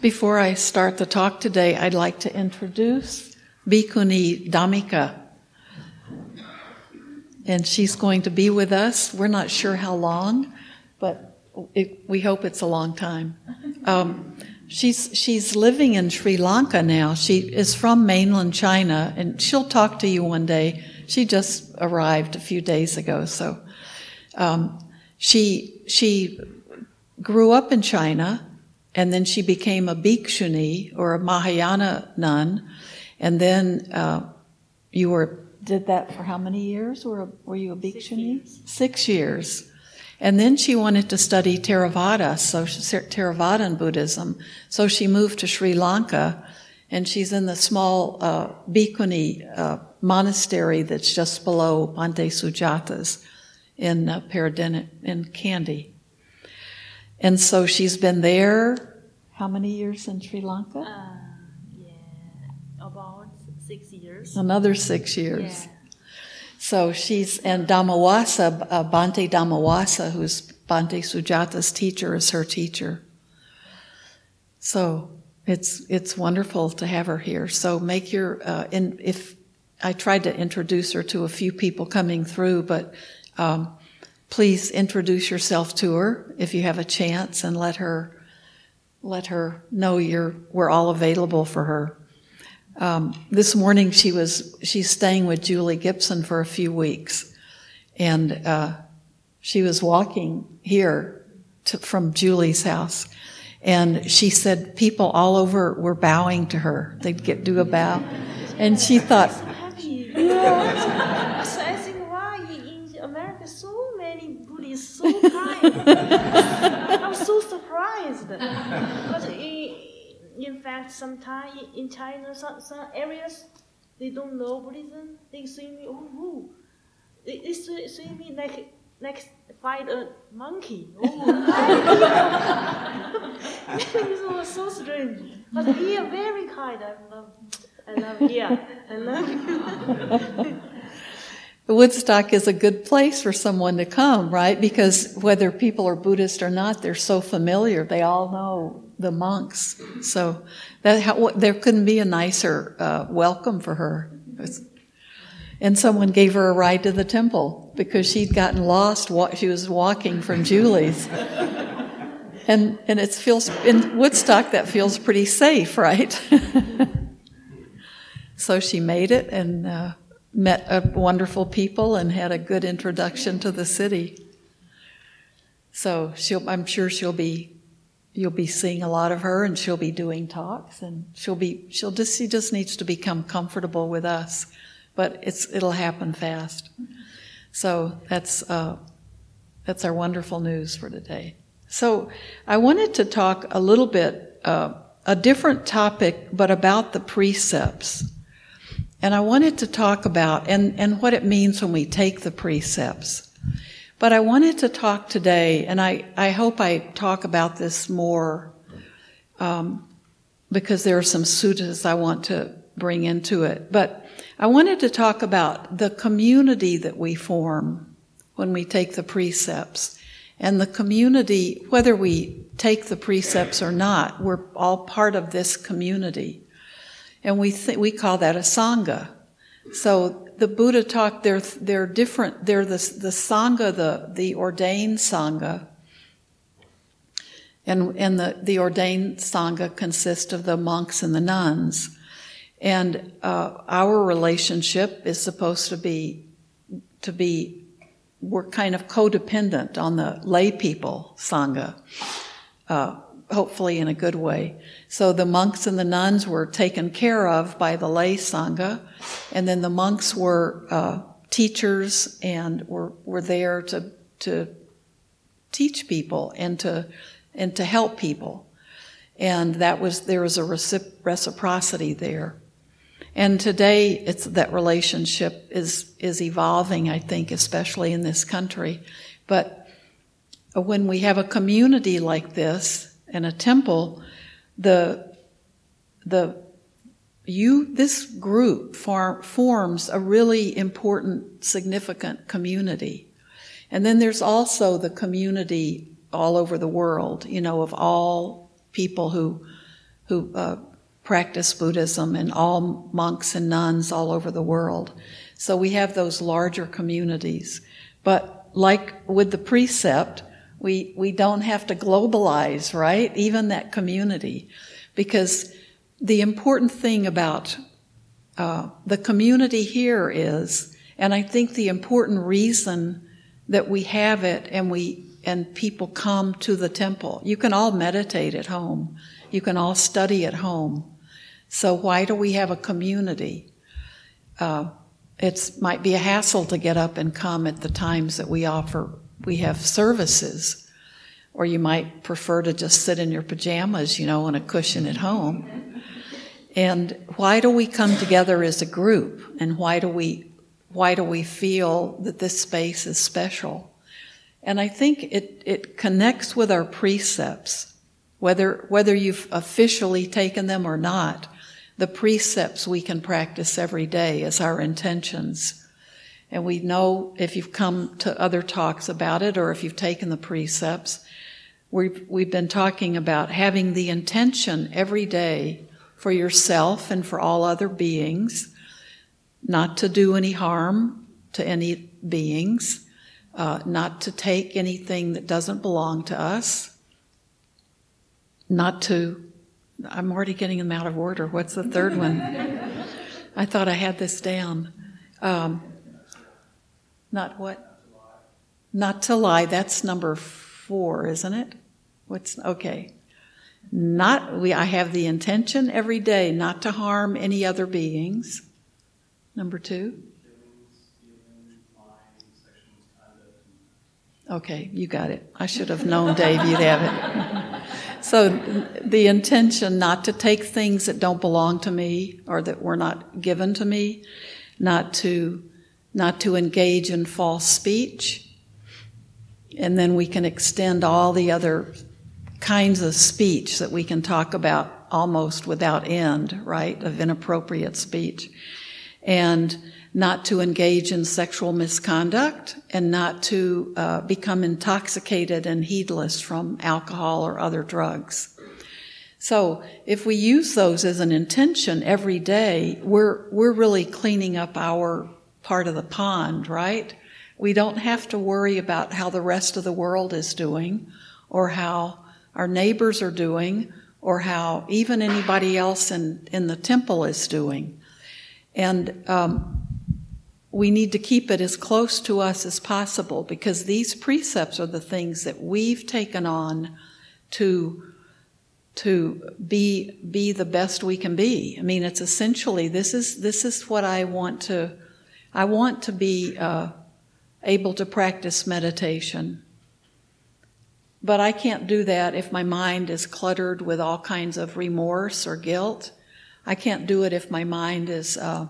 Before I start the talk today, I'd like to introduce Bhikkhuni Dhammika. And she's going to be with us. We're not sure how long, but it, we hope it's a long time. Um, she's, she's living in Sri Lanka now. She is from mainland China, and she'll talk to you one day. She just arrived a few days ago, so um, she she grew up in China and then she became a bhikshuni or a Mahayana nun, and then uh, you were did that for how many years? Were were you a bhikshuni? Six years. Six years. And then she wanted to study Theravada, so Theravadan Buddhism. So she moved to Sri Lanka, and she's in the small uh, bhikkhuni uh, monastery that's just below Bhante Sujatha's in uh, Peradeniya, in Kandy. And so she's been there how many years in Sri Lanka? Uh, yeah, about six years. Another six years. Yeah. So she's, and Dhammawasa, uh, Bhante Dhammawasa, who's Bhante Sujatha's teacher, is her teacher. So it's, it's wonderful to have her here. So make your, uh, in, if, I tried to introduce her to a few people coming through, but um, please introduce yourself to her if you have a chance and let her let her know you're we're all available for her. Um, this morning she was she's staying with Julie Gibson for a few weeks, and uh, she was walking here to, from Julie's house, and she said people all over were bowing to her. They'd get do a bow, and she thought. Yeah. so I think why in America so many Buddhists so kind. I'm so surprised. But in, in fact, sometimes in China, some, some areas they don't know Buddhism. They see me, oh, who? They, they see me like like fight a monkey. Oh, it was so strange. But here, very kind. I love. I love here. I love you. Woodstock is a good place for someone to come, right? Because whether people are Buddhist or not, they're so familiar. They all know the monks. So that how, there couldn't be a nicer uh, welcome for her. And someone gave her a ride to the temple because she'd gotten lost. She was walking from Julie's. And, and it feels, in Woodstock, that feels pretty safe, right? so she made it and uh, met a wonderful people and had a good introduction to the city. So I'm sure she'll be, you'll be seeing a lot of her, and she'll be doing talks, and she'll be, she'll just, she just needs to become comfortable with us, but it's, it'll happen fast. So that's, uh, that's our wonderful news for today. So I wanted to talk a little bit, uh, a different topic, but about the precepts. And I wanted to talk about and, and what it means when we take the precepts. But I wanted to talk today, and I, I hope I talk about this more um, because there are some suttas I want to bring into it. But I wanted to talk about the community that we form when we take the precepts. And the community, whether we take the precepts or not, we're all part of this community. And we th- we call that a sangha. So the Buddha taught they're they're different. They're the the sangha, the the ordained sangha. And and the the ordained sangha consists of the monks and the nuns. And uh, our relationship is supposed to be to be we're kind of codependent on the lay people sangha. Uh, hopefully in a good way. So the monks and the nuns were taken care of by the lay sangha, and then the monks were uh, teachers and were were there to to teach people and to and to help people, and that was there was a reciprocity there. And today, it's that relationship is is evolving. I think, especially in this country, but when we have a community like this and a temple, the the you this group for, forms a really important, significant community. And then there's also the community all over the world, you know, of all people who who uh, practice Buddhism and all monks and nuns all over the world. So we have those larger communities. But like with the precept, we, we don't have to globalize, right? Even that community. Because the important thing about uh, the community here is, and I think the important reason that we have it and we and people come to the temple. You can all meditate at home. You can all study at home. So why do we have a community? Uh, it might be a hassle to get up and come at the times that we offer. We have services, or you might prefer to just sit in your pajamas, you know, on a cushion at home. And why do we come together as a group? And why do we why do we feel that this space is special? And I think it, it connects with our precepts, whether, whether you've officially taken them or not. The precepts we can practice every day as our intentions. And we know if you've come to other talks about it or if you've taken the precepts, we've, we've been talking about having the intention every day for yourself and for all other beings not to do any harm to any beings, uh, not to take anything that doesn't belong to us, not to. I'm already getting them out of order. What's the third one? I thought I had this down. Um, not what? Not to lie. That's number four, isn't it? What's okay? Not we. I have the intention every day not to harm any other beings Number two? Okay, you got it. I should have known, Dave, you'd have it. so, the intention not to take things that don't belong to me or that were not given to me, not to, not to engage in false speech, and then we can extend all the other kinds of speech that we can talk about almost without end, right? Of inappropriate speech and not to engage in sexual misconduct and not to uh, become intoxicated and heedless from alcohol or other drugs. So if we use those as an intention every day, we're, we're really cleaning up our part of the pond, right? We don't have to worry about how the rest of the world is doing or how our neighbors are doing or how even anybody else in, in the temple is doing. And um, we need to keep it as close to us as possible because these precepts are the things that we've taken on to to be be the best we can be. I mean, it's essentially this is this is what I want to. I want to be uh, able to practice meditation, but I can't do that if my mind is cluttered with all kinds of remorse or guilt. I can't do it if my mind is uh,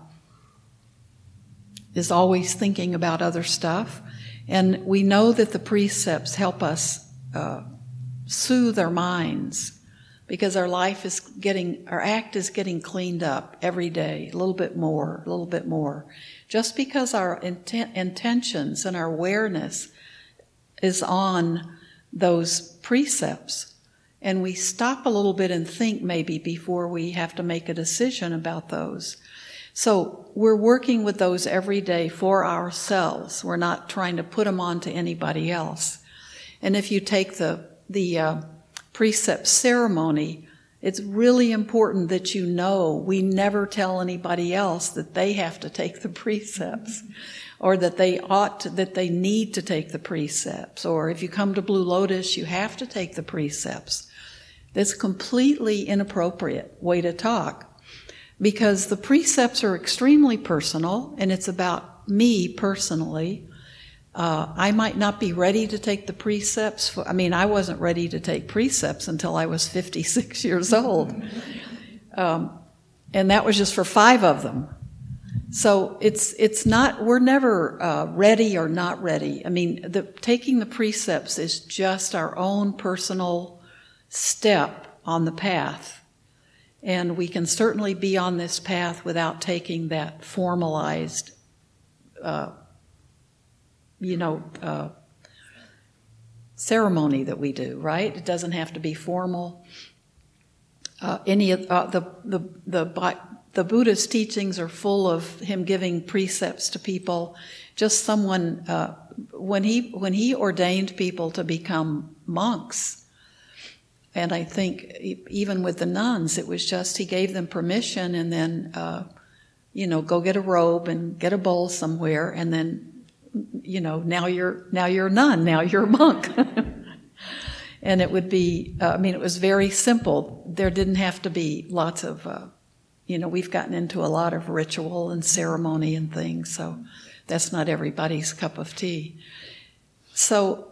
is always thinking about other stuff. And we know that the precepts help us uh, soothe our minds because our life is getting, our act is getting cleaned up every day, a little bit more, a little bit more. Just because our intent, intentions and our awareness is on those precepts and we stop a little bit and think maybe before we have to make a decision about those. So we're working with those every day for ourselves. We're not trying to put them on to anybody else. And if you take the, the uh, precept ceremony, it's really important that you know we never tell anybody else that they have to take the precepts or that they ought to, that they need to take the precepts. Or if you come to Blue Lotus, you have to take the precepts. That's completely inappropriate way to talk because the precepts are extremely personal and it's about me personally. Uh, I might not be ready to take the precepts. For, I mean, I wasn't ready to take precepts until I was 56 years old. Um, and that was just for five of them. So it's it's not we're never uh, ready or not ready. I mean, the, taking the precepts is just our own personal step on the path. And we can certainly be on this path without taking that formalized, uh, you know, uh, ceremony that we do, right? It doesn't have to be formal. uh, any of uh, the, the, the, the Buddha's teachings are full of him giving precepts to people. Just someone, uh, when he, when he ordained people to become monks, and I think even with the nuns, it was just he gave them permission and then, uh, you know, go get a robe and get a bowl somewhere and then, you know, now you're, now you're a nun, now you're a monk. and it would be, uh, I mean, it was very simple. There didn't have to be lots of, uh, you know, we've gotten into a lot of ritual and ceremony and things, so that's not everybody's cup of tea. So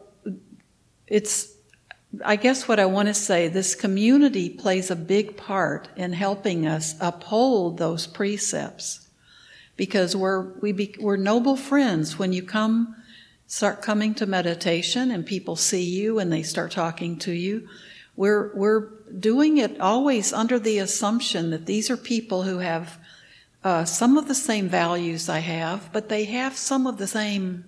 it's, I guess what I want to say, this community plays a big part in helping us uphold those precepts because we're, we be, we're noble friends when you come start coming to meditation and people see you and they start talking to you, we're, we're doing it always under the assumption that these are people who have uh, some of the same values I have, but they have some of the same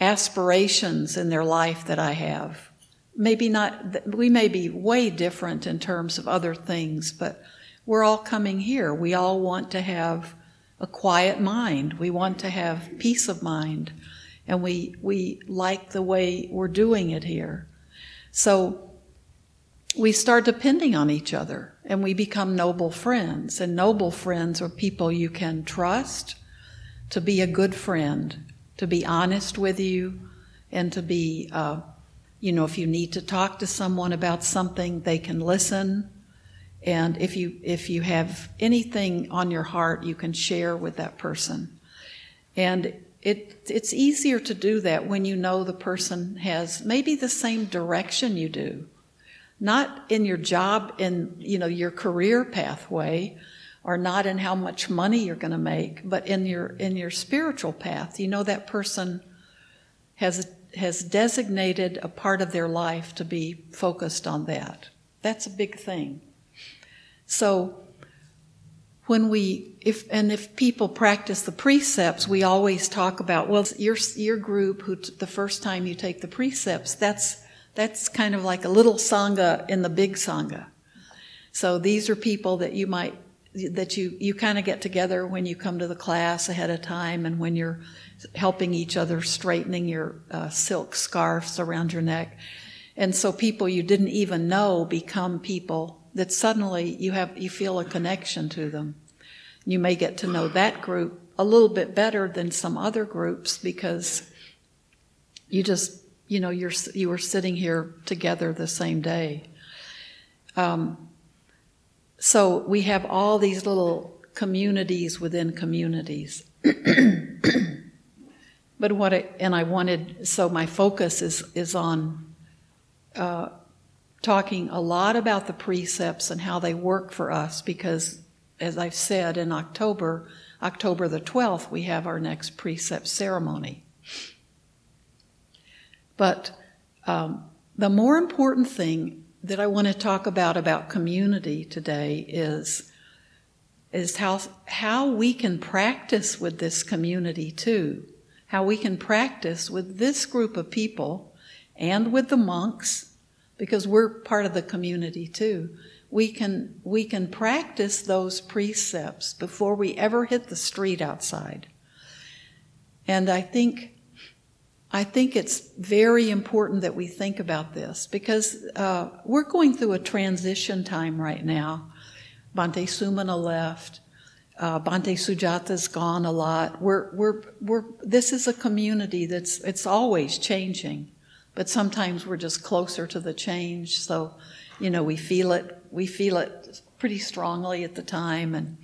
aspirations in their life that I have. Maybe not, we may be way different in terms of other things, but we're all coming here. We all want to have a quiet mind. We want to have peace of mind and we, we like the way we're doing it here. So we start depending on each other and we become noble friends. And noble friends are people you can trust to be a good friend, to be honest with you, and to be, uh, you know, if you need to talk to someone about something, they can listen. And if you, if you have anything on your heart, you can share with that person. And it, it's easier to do that when you know the person has maybe the same direction you do. Not in your job, in, you know, your career pathway, or not in how much money you're going to make, but in your, in your spiritual path. You know that person has, has designated a part of their life to be focused on that. That's a big thing. So, when we if and if people practice the precepts we always talk about well your your group who t- the first time you take the precepts that's that's kind of like a little sangha in the big sangha. So these are people that you might that you you kind of get together when you come to the class ahead of time and when you're helping each other straightening your uh, silk scarves around your neck. And so people you didn't even know become people that suddenly you have you feel a connection to them. You may get to know that group a little bit better than some other groups because you just you know you're you were sitting here together the same day. Um, so we have all these little communities within communities. but what I, and I wanted so my focus is is on uh, talking a lot about the precepts and how they work for us because, as I've said, in October, October the 12th, we have our next precept ceremony. But um, the more important thing that I want to talk about about community today is is how how we can practice with this community too. How we can practice with this group of people and with the monks because we're part of the community too. We can, we can practice those precepts before we ever hit the street outside. And I think, I think it's very important that we think about this because uh, we're going through a transition time right now. Bhante Sumana left. Uh, Bhante Sujatha's gone a lot. We're, we're, we're, this is a community that's, it's always changing but sometimes we're just closer to the change. So, you know, we feel it, we feel it pretty strongly at the time. And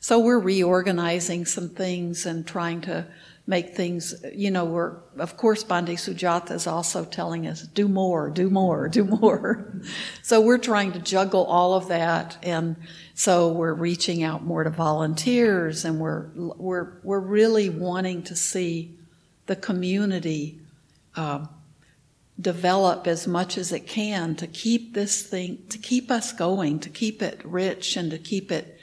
so we're reorganizing some things and trying to make things, you know, we're, of course, Bhante Sujatha is also telling us, do more, do more, do more. so we're trying to juggle all of that. And so we're reaching out more to volunteers and we're, we're, we're really wanting to see the community, uh, develop as much as it can to keep this thing, to keep us going, to keep it rich and to keep it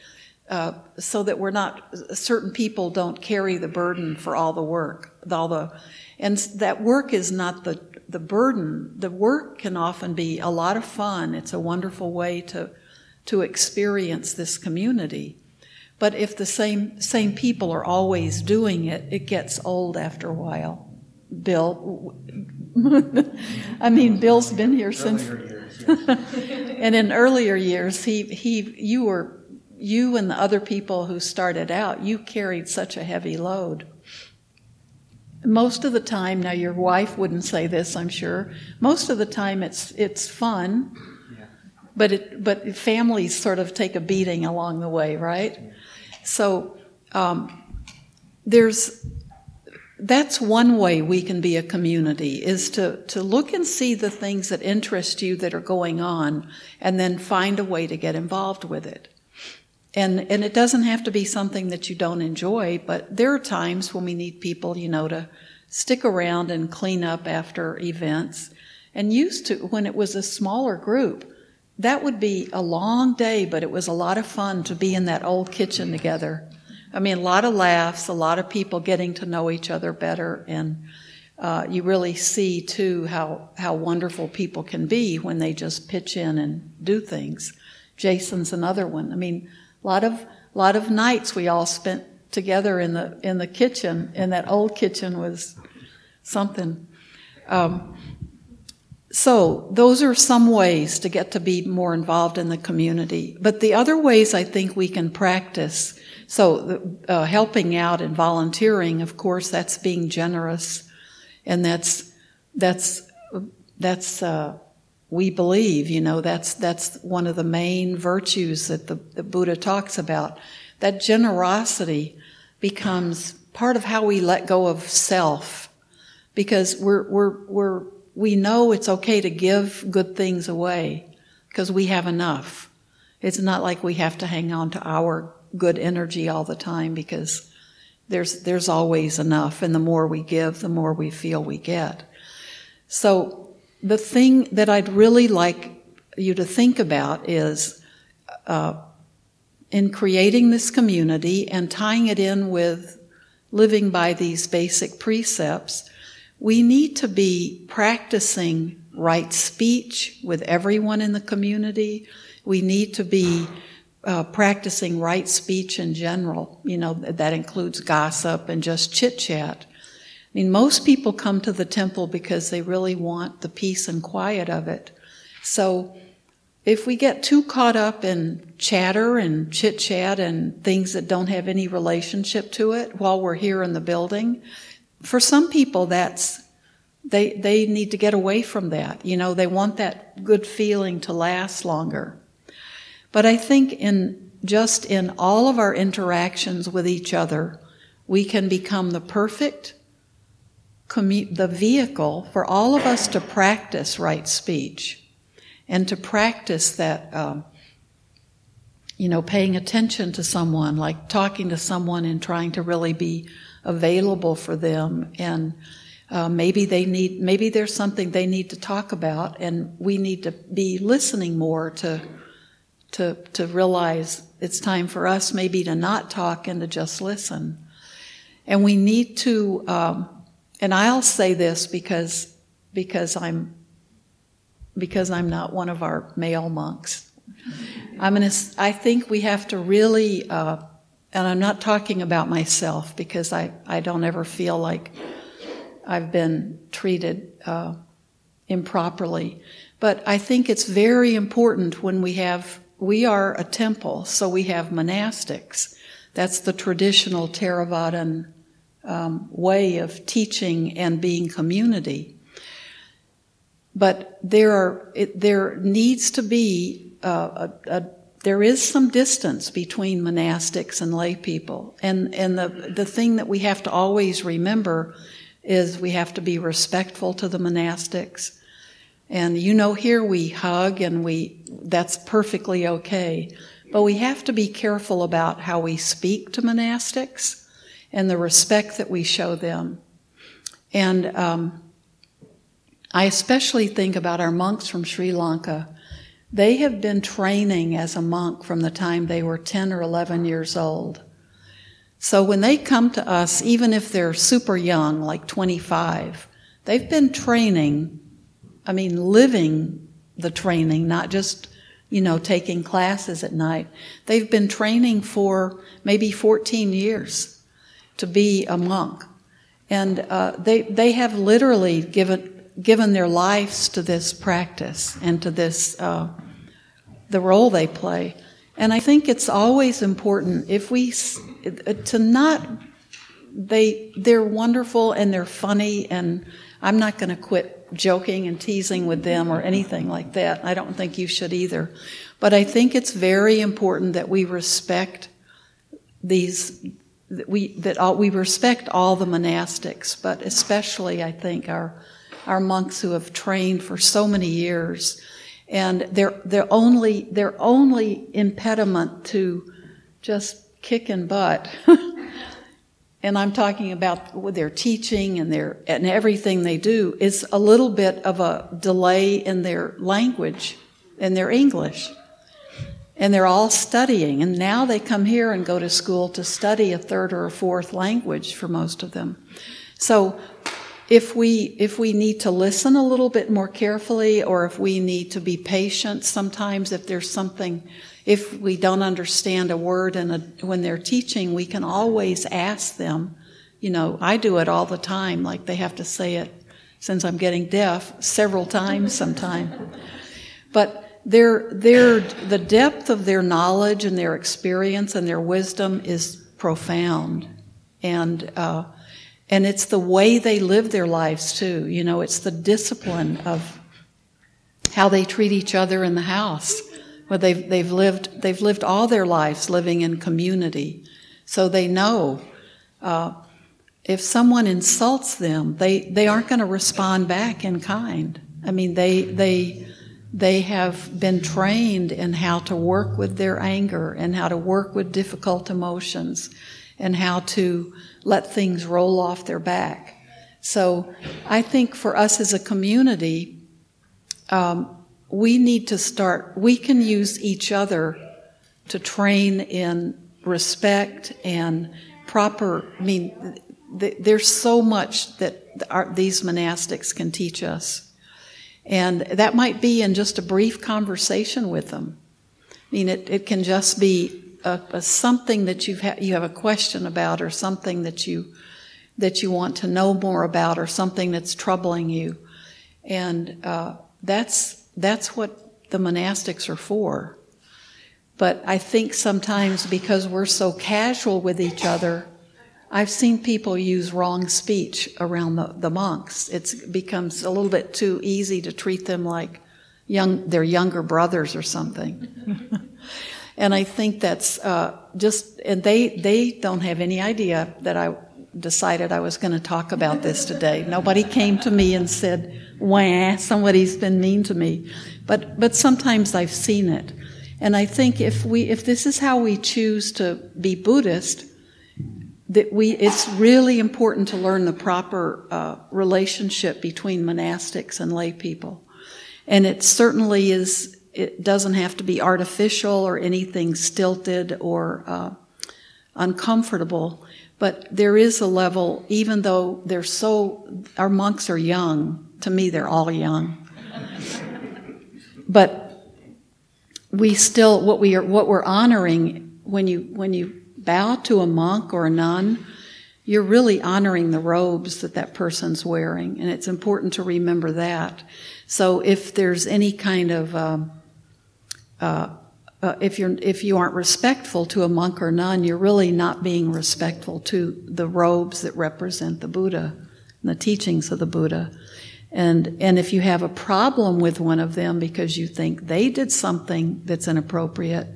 uh, so that we're not, certain people don't carry the burden for all the work, all the, and that work is not the, the burden. The work can often be a lot of fun. It's a wonderful way to, to experience this community. But if the same same people are always doing it, it gets old after a while. Bill, I mean, Bill's been here since. and in earlier years, he he you were you and the other people who started out, you carried such a heavy load. Most of the time, now your wife wouldn't say this, I'm sure. Most of the time, it's it's fun, yeah. but it but families sort of take a beating along the way, right? Yeah. So um, there's that's one way we can be a community is to, to look and see the things that interest you that are going on and then find a way to get involved with it. And, and it doesn't have to be something that you don't enjoy, but there are times when we need people, you know, to stick around and clean up after events. And used to, when it was a smaller group, that would be a long day, but it was a lot of fun to be in that old kitchen together. I mean, a lot of laughs, a lot of people getting to know each other better, and uh, you really see too how how wonderful people can be when they just pitch in and do things. Jason's another one. I mean, a lot of lot of nights we all spent together in the in the kitchen, and that old kitchen was something. Um, so those are some ways to get to be more involved in the community. But the other ways I think we can practice. So uh, helping out and volunteering, of course, that's being generous, and that's that's that's uh, we believe, you know, that's, that's one of the main virtues that the, the Buddha talks about. That generosity becomes part of how we let go of self because we're, we're, we're, we know it's okay to give good things away because we have enough. It's not like we have to hang on to our good energy all the time because there's, there's always enough. And the more we give, the more we feel we get. So the thing that I'd really like you to think about is uh, in creating this community and tying it in with living by these basic precepts, we need to be practicing right speech with everyone in the community. We need to be uh, practicing right speech in general. You know, that includes gossip and just chit chat. I mean, most people come to the temple because they really want the peace and quiet of it. So if we get too caught up in chatter and chit chat and things that don't have any relationship to it while we're here in the building, for some people that's they they need to get away from that. You know, they want that good feeling to last longer. But I think in just in all of our interactions with each other, we can become the perfect the vehicle for all of us to practice right speech and to practice that, um, you know, paying attention to someone, like talking to someone and trying to really be available for them. And uh, maybe they need, maybe there's something they need to talk about, and we need to be listening more to to to realize it's time for us maybe to not talk and to just listen. And we need to um, and I'll say this because because I'm because I'm not one of our male monks. I'm gonna, I think we have to really, uh, and I'm not talking about myself because I, I don't ever feel like I've been treated uh, improperly. But I think it's very important when we have, we are a temple, so we have monastics. That's the traditional Theravadan um, way of teaching and being community. But there are it, there needs to be uh, a, a, there is some distance between monastics and lay people, and and the the thing that we have to always remember is we have to be respectful to the monastics. And you know, here we hug and we, that's perfectly okay. But we have to be careful about how we speak to monastics and the respect that we show them. And um, I especially think about our monks from Sri Lanka. They have been training as a monk from the time they were 10 or 11 years old. So when they come to us, even if they're super young, like 25, they've been training, I mean, living the training, not just you know, taking classes at night. They've been training for maybe 14 years to be a monk. And uh, they, they have literally given, given their lives to this practice and to this, uh, the role they play. And I think it's always important if we, to not, they, they're wonderful and they're funny and I'm not going to quit joking and teasing with them or anything like that. I don't think you should either. But I think it's very important that we respect these that we that all, we respect all the monastics, but especially I think our our monks who have trained for so many years, and their their only their only impediment to just kicking butt and I'm talking about their teaching and their and everything they do is a little bit of a delay in their language, in their English. And they're all studying, and now they come here and go to school to study a third or a fourth language for most of them. So if we if we need to listen a little bit more carefully or if we need to be patient sometimes if there's something if we don't understand a word and when they're teaching, we can always ask them. You know, I do it all the time, like they have to say it since I'm getting deaf several times sometime. But their, their, the depth of their knowledge and their experience and their wisdom is profound. And, uh, and it's the way they live their lives too. You know, it's the discipline of how they treat each other in the house they've, they've, lived, they've lived all their lives living in community. So they know uh, if someone insults them, they, they aren't going to respond back in kind. I mean, they, they, they have been trained in how to work with their anger and how to work with difficult emotions and how to let things roll off their back. So I think for us as a community, um, we need to start, we can use each other to train in respect and proper, I mean, th- there's so much that our, these monastics can teach us. And that might be in just a brief conversation with them. I mean, it, it can just be a, a something that you've ha- you have a question about or something that you, that you want to know more about or something that's troubling you. And uh, that's that's what the monastics are for. But I think sometimes because we're so casual with each other, I've seen people use wrong speech around the, the monks. It becomes a little bit too easy to treat them like young, their younger brothers or something. and I think that's uh, just, and they, they don't have any idea that I decided I was going to talk about this today. Nobody came to me and said, wah, somebody's been mean to me. But, but sometimes I've seen it. And I think if we, if this is how we choose to be Buddhist, that we, it's really important to learn the proper uh, relationship between monastics and lay people. And it certainly is, it doesn't have to be artificial or anything stilted or uh, uncomfortable. But there is a level, even though they're so, our monks are young, to me, they're all young. but we still, what we are, what we're honoring when you, when you bow to a monk or a nun, you're really honoring the robes that that person's wearing. And it's important to remember that. So if there's any kind of, um, uh, uh, if you're if you aren't respectful to a monk or nun, you're really not being respectful to the robes that represent the Buddha and the teachings of the Buddha. And, and if you have a problem with one of them because you think they did something that's inappropriate,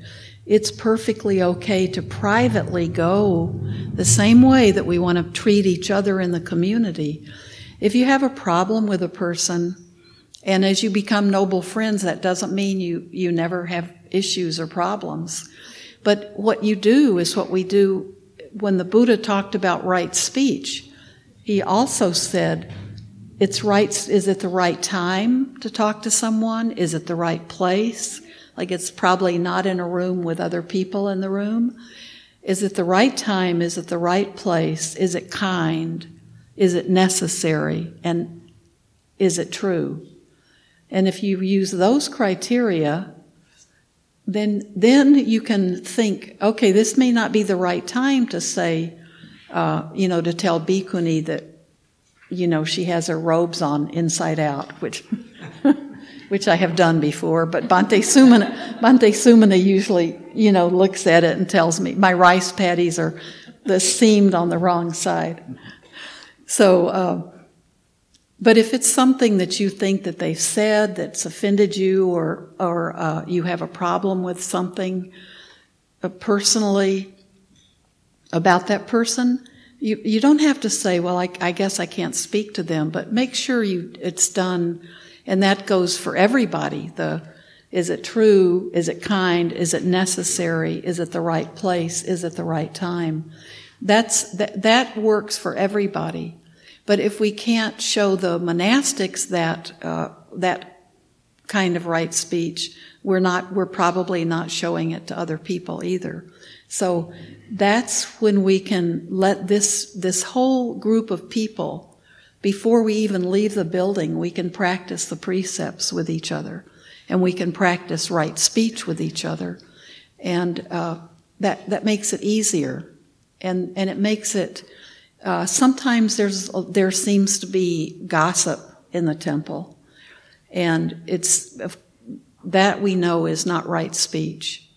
it's perfectly okay to privately go the same way that we want to treat each other in the community. If you have a problem with a person, and as you become noble friends, that doesn't mean you, you never have issues or problems. But what you do is what we do when the Buddha talked about right speech. He also said, it's right, is it the right time to talk to someone? Is it the right place? Like it's probably not in a room with other people in the room. Is it the right time? Is it the right place? Is it kind? Is it necessary? And is it true? And if you use those criteria, then then you can think, okay, this may not be the right time to say, uh, you know, to tell Bhikkhuni that, you know, she has her robes on inside out, which. which I have done before, but Bhante Sumana, Bhante Sumana usually, you know, looks at it and tells me my rice paddies are the seamed on the wrong side. So, uh, but if it's something that you think that they've said that's offended you, or or uh, you have a problem with something uh, personally about that person, you you don't have to say, "Well, I, I guess I can't speak to them," but make sure you it's done, and that goes for everybody. The is it true? Is it kind? Is it necessary? Is it the right place? Is it the right time? That's that, that works for everybody. But if we can't show the monastics that uh, that kind of right speech, we're not we're probably not showing it to other people either. So that's when we can let this this whole group of people before we even leave the building, we can practice the precepts with each other, and we can practice right speech with each other, and uh, that that makes it easier, and and it makes it uh, sometimes there's there seems to be gossip in the temple, and it's that we know is not right speech,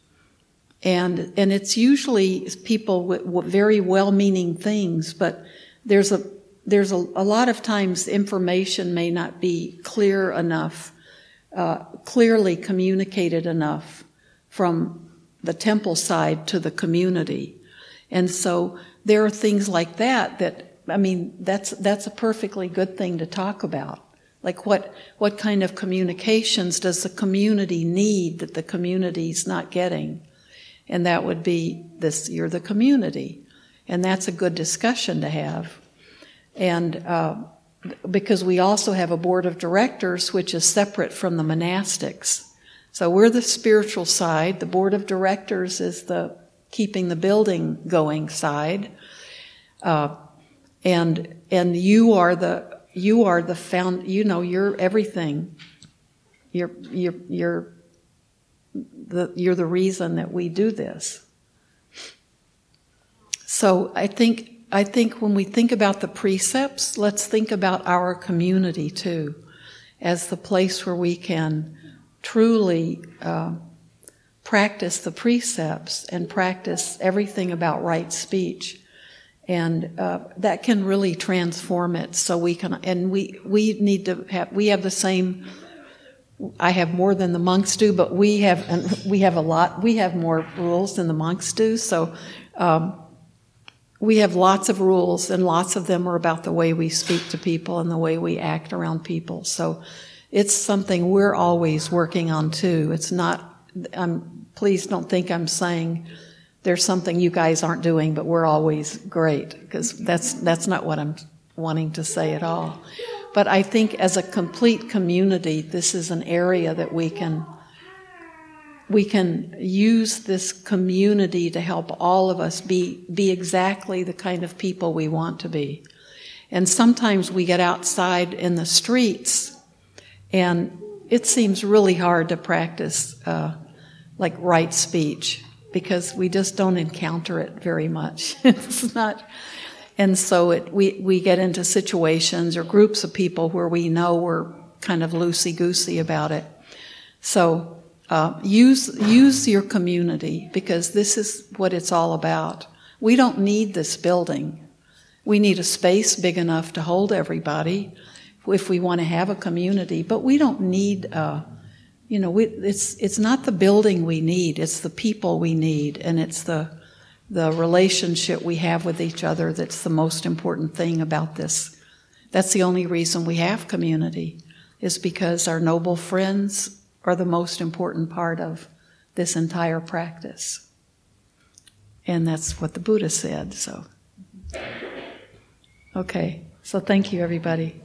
and and it's usually people with, very well-meaning things, but there's a there's a, a, lot of times information may not be clear enough, uh, clearly communicated enough from the temple side to the community, and so there are things like that that I mean that's that's a perfectly good thing to talk about. Like what what kind of communications does the community need that the community's not getting? And that would be this you're the community. And that's a good discussion to have. And uh, because we also have a board of directors which is separate from the monastics. So we're the spiritual side. The board of directors is the keeping the building going side. Uh, and and you are the you are the found you know you're everything. You're you're you're the you're the reason that we do this. So I think I think when we think about the precepts, let's think about our community too, as the place where we can truly. Uh, practice the precepts and practice everything about right speech. And uh, that can really transform it. So we can, and we we need to have we have the same. I have more than the monks do, but we have we have a lot. We have more rules than the monks do. So um, we have lots of rules, and lots of them are about the way we speak to people and the way we act around people. So it's something we're always working on too. It's not. I'm please don't think I'm saying there's something you guys aren't doing, but we're always great, because that's, that's not what I'm wanting to say at all. But I think as a complete community, this is an area that we can we can use this community to help all of us be be exactly the kind of people we want to be. And sometimes we get outside in the streets, and it seems really hard to practice uh, like right speech because we just don't encounter it very much. it's not, and so it, we, we get into situations or groups of people where we know we're kind of loosey goosey about it. So uh, use use your community because this is what it's all about. We don't need this building. We need a space big enough to hold everybody if we want to have a community, but we don't need. Uh, you know, we, it's it's not the building we need; it's the people we need, and it's the the relationship we have with each other that's the most important thing about this. That's the only reason we have community, is because our noble friends are the most important part of this entire practice. And that's what the Buddha said, so. Okay, so thank you, everybody.